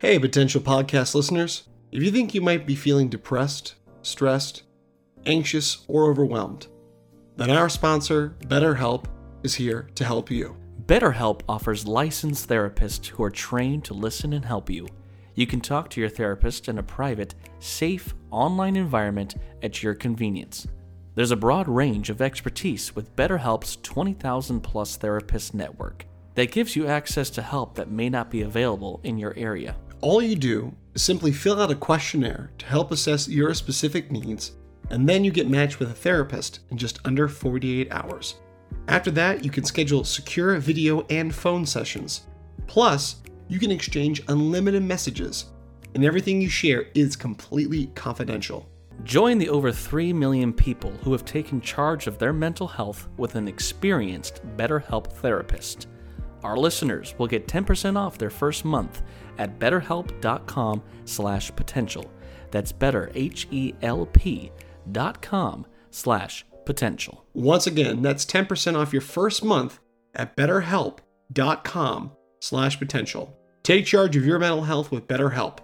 Hey, potential podcast listeners. If you think you might be feeling depressed, stressed, anxious, or overwhelmed, then our sponsor, BetterHelp, is here to help you. BetterHelp offers licensed therapists who are trained to listen and help you. You can talk to your therapist in a private, safe, online environment at your convenience. There's a broad range of expertise with BetterHelp's 20,000 plus therapist network that gives you access to help that may not be available in your area. All you do is simply fill out a questionnaire to help assess your specific needs, and then you get matched with a therapist in just under 48 hours. After that, you can schedule secure video and phone sessions. Plus, you can exchange unlimited messages, and everything you share is completely confidential. Join the over 3 million people who have taken charge of their mental health with an experienced BetterHelp therapist. Our listeners will get 10% off their first month at betterhelp.com slash potential. That's better, H-E-L-P dot com slash potential. Once again, that's 10% off your first month at betterhelp.com slash potential. Take charge of your mental health with BetterHelp.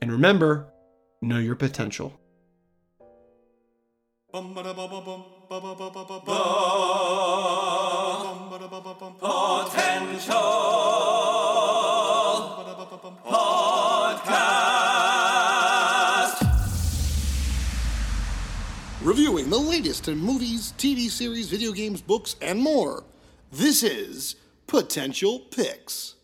And remember, know your potential. Reviewing the latest in movies, TV series, video games, books, and more. This is Potential Picks.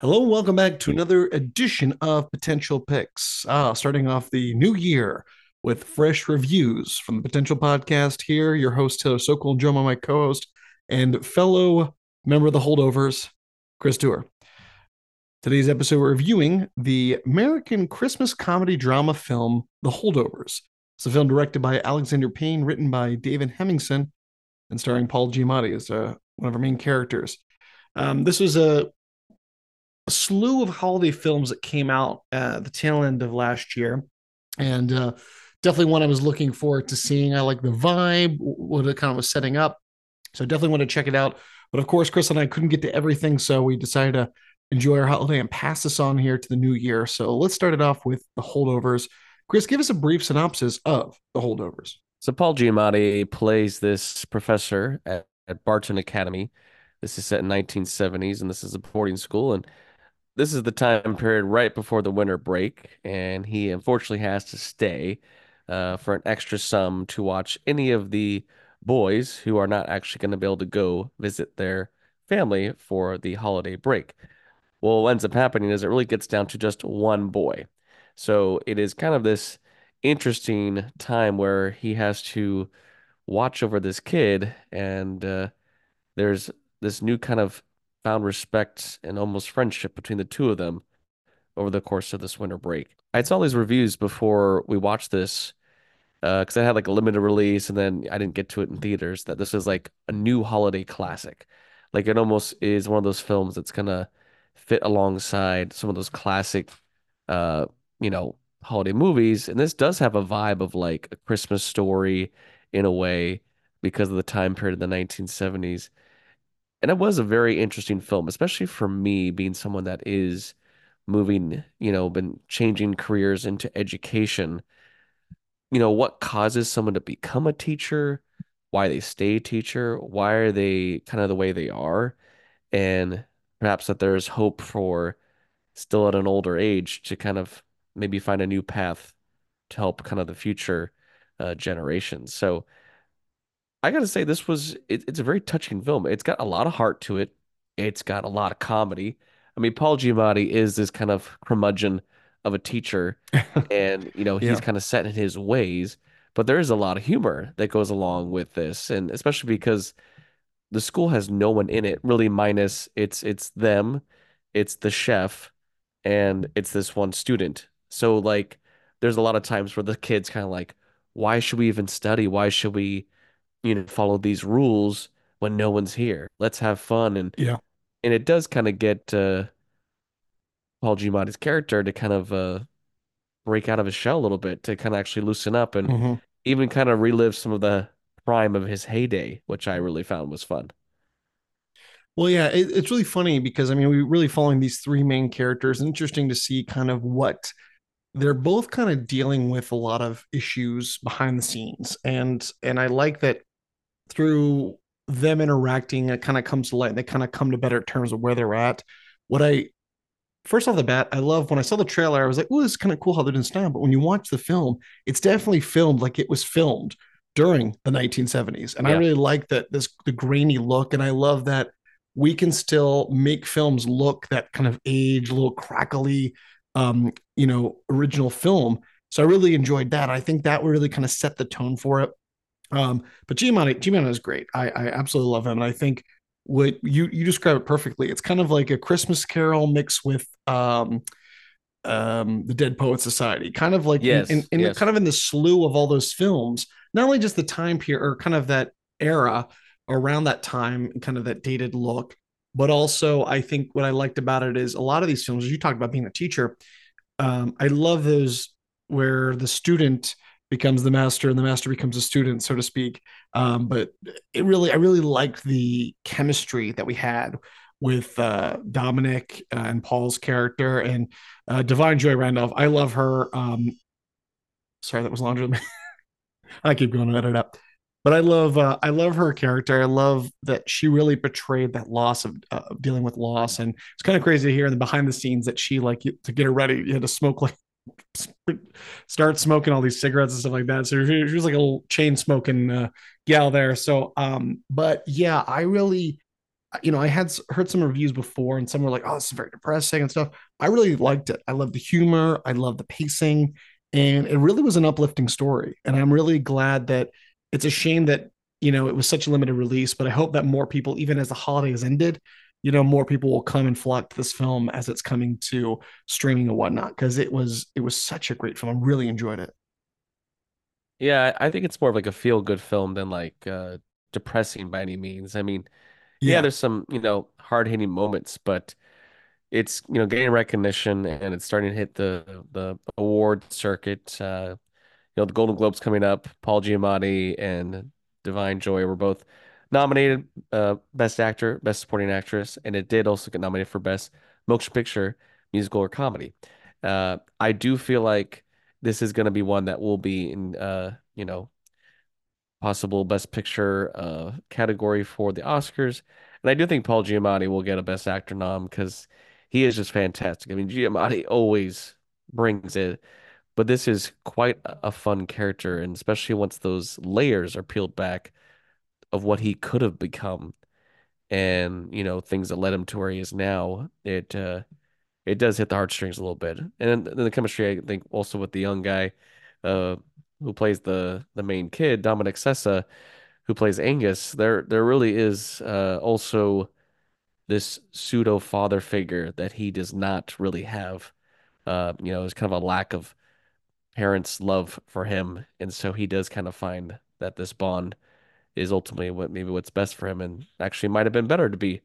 Hello, and welcome back to another edition of Potential Picks. Ah, starting off the new year with fresh reviews from the Potential Podcast. Here, your host Taylor Sokol, by my co-host and fellow member of the Holdovers, Chris Tour. Today's episode, we're reviewing the American Christmas comedy drama film, The Holdovers. It's a film directed by Alexander Payne, written by David Hemingson, and starring Paul Giamatti as uh, one of our main characters. Um, this was a, a, slew of holiday films that came out at the tail end of last year, and uh, definitely one I was looking forward to seeing. I like the vibe, what it kind of was setting up, so definitely want to check it out. But of course, Chris and I couldn't get to everything, so we decided to enjoy our holiday and pass this on here to the new year. So let's start it off with the holdovers. Chris, give us a brief synopsis of the holdovers. So Paul Giamatti plays this professor at, at Barton Academy. This is set in 1970s, and this is a boarding school, and this is the time period right before the winter break, and he unfortunately has to stay uh, for an extra sum to watch any of the boys who are not actually going to be able to go visit their family for the holiday break. Well, what ends up happening is it really gets down to just one boy. So it is kind of this interesting time where he has to watch over this kid, and uh, there's this new kind of found respect and almost friendship between the two of them over the course of this winter break. I saw these reviews before we watched this because uh, I had like a limited release and then I didn't get to it in theaters. That this is like a new holiday classic. Like it almost is one of those films that's gonna fit alongside some of those classic, uh, you know, holiday movies. And this does have a vibe of like a Christmas story in a way because of the time period of the 1970s. And it was a very interesting film, especially for me being someone that is moving, you know, been changing careers into education. You know, what causes someone to become a teacher, why they stay a teacher, why are they kind of the way they are, and perhaps that there's hope for still at an older age to kind of maybe find a new path to help kind of the future uh, generations. So I got to say, this was it, it's a very touching film. It's got a lot of heart to it. It's got a lot of comedy. I mean, Paul Giamatti is this kind of curmudgeon of a teacher, and you know he's yeah. kind of set in his ways. But there is a lot of humor that goes along with this, and especially because the school has no one in it, really, minus it's it's them, it's the chef, and it's this one student. So like, there's a lot of times where the kids kind of like, why should we even study? Why should we? you know, follow these rules when no one's here. Let's have fun and yeah. And it does kind of get uh, Paul Giamatti's character to kind of uh, break out of his shell a little bit to kind of actually loosen up and mm-hmm. even kind of relive some of the prime of his heyday, which I really found was fun. Well, yeah, it, it's really funny because I mean, we're really following these three main characters. Interesting to see kind of what they're both kind of dealing with a lot of issues behind the scenes, and and I like that through them interacting, it kind of comes to light. and They kind of come to better terms of where they're at. What I first off the bat, I love when I saw the trailer, I was like, oh, this is kind of cool how they're doing style. But when you watch the film, it's definitely filmed like it was filmed during the 1970s. And yeah. I really like that this the grainy look. And I love that we can still make films look that kind of age, little crackly, um, you know, original film. So I really enjoyed that. I think that really kind of set the tone for it. Um, but Giamatti, Giamatti is great. I, I absolutely love him. And I think what you you describe it perfectly. It's kind of like a Christmas Carol mixed with um, um, the Dead Poet Society, kind of like yes, in, in, yes. kind of in the slew of all those films. Not only just the time period or kind of that era around that time, kind of that dated look, but also I think what I liked about it is a lot of these films, as you talked about being a teacher, um, I love those where the student becomes the master and the master becomes a student, so to speak. Um, but it really, I really liked the chemistry that we had with uh, Dominic uh, and Paul's character and uh, Da'Vine Joy Randolph. I love her. Um, sorry, that was longer than I keep going to edit up. But I love, uh, I love her character. I love that she really portrayed that loss of uh, dealing with loss, and it's kind of crazy to hear in the behind the scenes that she like to get her ready. You had to smoke like start smoking all these cigarettes and stuff like that. So she, was like a little chain smoking uh, gal there. So, um, but yeah, I really, you know, I had heard some reviews before, and some were like, "Oh, this is very depressing" and stuff. I really liked it. I love the humor. I love the pacing, and it really was an uplifting story. And I'm really glad that it's a shame that you know it was such a limited release. But I hope that more people, even as the holidays ended, you know more people will come and flock to this film as it's coming to streaming and whatnot because it was it was such a great film. I really enjoyed it. Yeah, I think it's more of like a feel good film than like uh depressing by any means. I mean, yeah, yeah there's some, you know, hard hitting moments, but it's, you know, gaining recognition and it's starting to hit the the award circuit. Uh, you know, the Golden Globes coming up, Paul Giamatti and Da'Vine Joy were both nominated uh, Best Actor, Best Supporting Actress, and it did also get nominated for Best Motion Picture, Musical, or Comedy. Uh, I do feel like this is going to be one that will be in, uh, you know, possible Best Picture uh, category for the Oscars. And I do think Paul Giamatti will get a Best Actor nom because he is just fantastic. I mean, Giamatti always brings it, but this is quite a fun character, and especially once those layers are peeled back of what he could have become and you know things that led him to where he is now it uh it does hit the heartstrings a little bit. And then the chemistry i think also with the young guy uh who plays the the main kid dominic sessa who plays angus there there really is uh also this pseudo father figure that he does not really have. Uh you know there's kind of a lack of parents love for him. And so he does kind of find that this bond is ultimately what maybe what's best for him and actually might have been better to be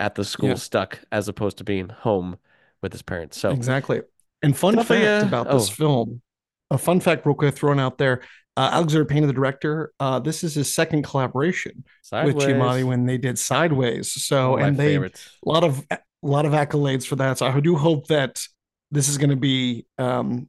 at the school yeah. stuck as opposed to being home with his parents. So exactly. And fun fact uh, about this oh. film, a fun fact real quick thrown out there. Uh, Alexander Payne, the director, uh, this is his second collaboration Sideways. with Giamatti when they did Sideways. So, and they favorites. a lot of a lot of accolades for that. So I do hope that this is going to be um,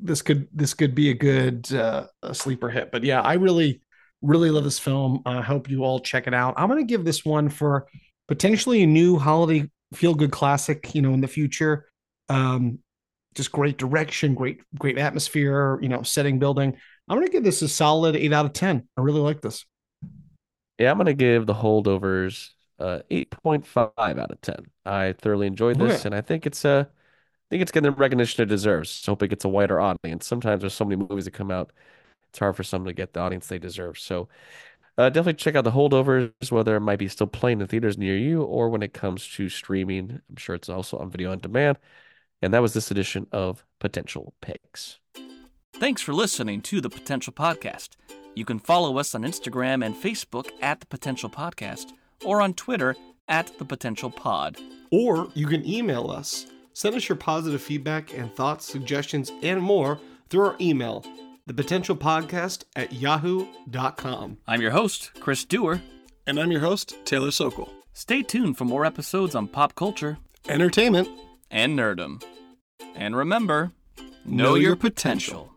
this could this could be a good uh, a sleeper hit. But yeah, I really Really love this film. I hope you all check it out. I'm going to give this one for potentially a new holiday feel good classic, you know, in the future. Um, just great direction, great, great atmosphere, you know, setting, building. I'm going to give this a solid eight out of 10. I really like this. Yeah, I'm going to give the holdovers uh 8.5 out of 10. I thoroughly enjoyed this okay. and I think it's uh I think it's getting the recognition it deserves. hope it gets a wider audience. Sometimes there's so many movies that come out it's hard for some to get the audience they deserve. So uh, definitely check out the holdovers, whether it might be still playing in theaters near you or when it comes to streaming. I'm sure it's also on video on demand. And that was this edition of Potential Picks. Thanks for listening to the Potential Podcast. You can follow us on Instagram and Facebook at the Potential Podcast or on Twitter at the Potential Pod. Or you can email us. Send us your positive feedback and thoughts, suggestions, and more through our email the potential podcast at yahoo.com. I'm your host, Chris Dewar. And I'm your host, Taylor Sokol. Stay tuned for more episodes on pop culture Entertainment. and nerdom. And remember, know, Know your your potential.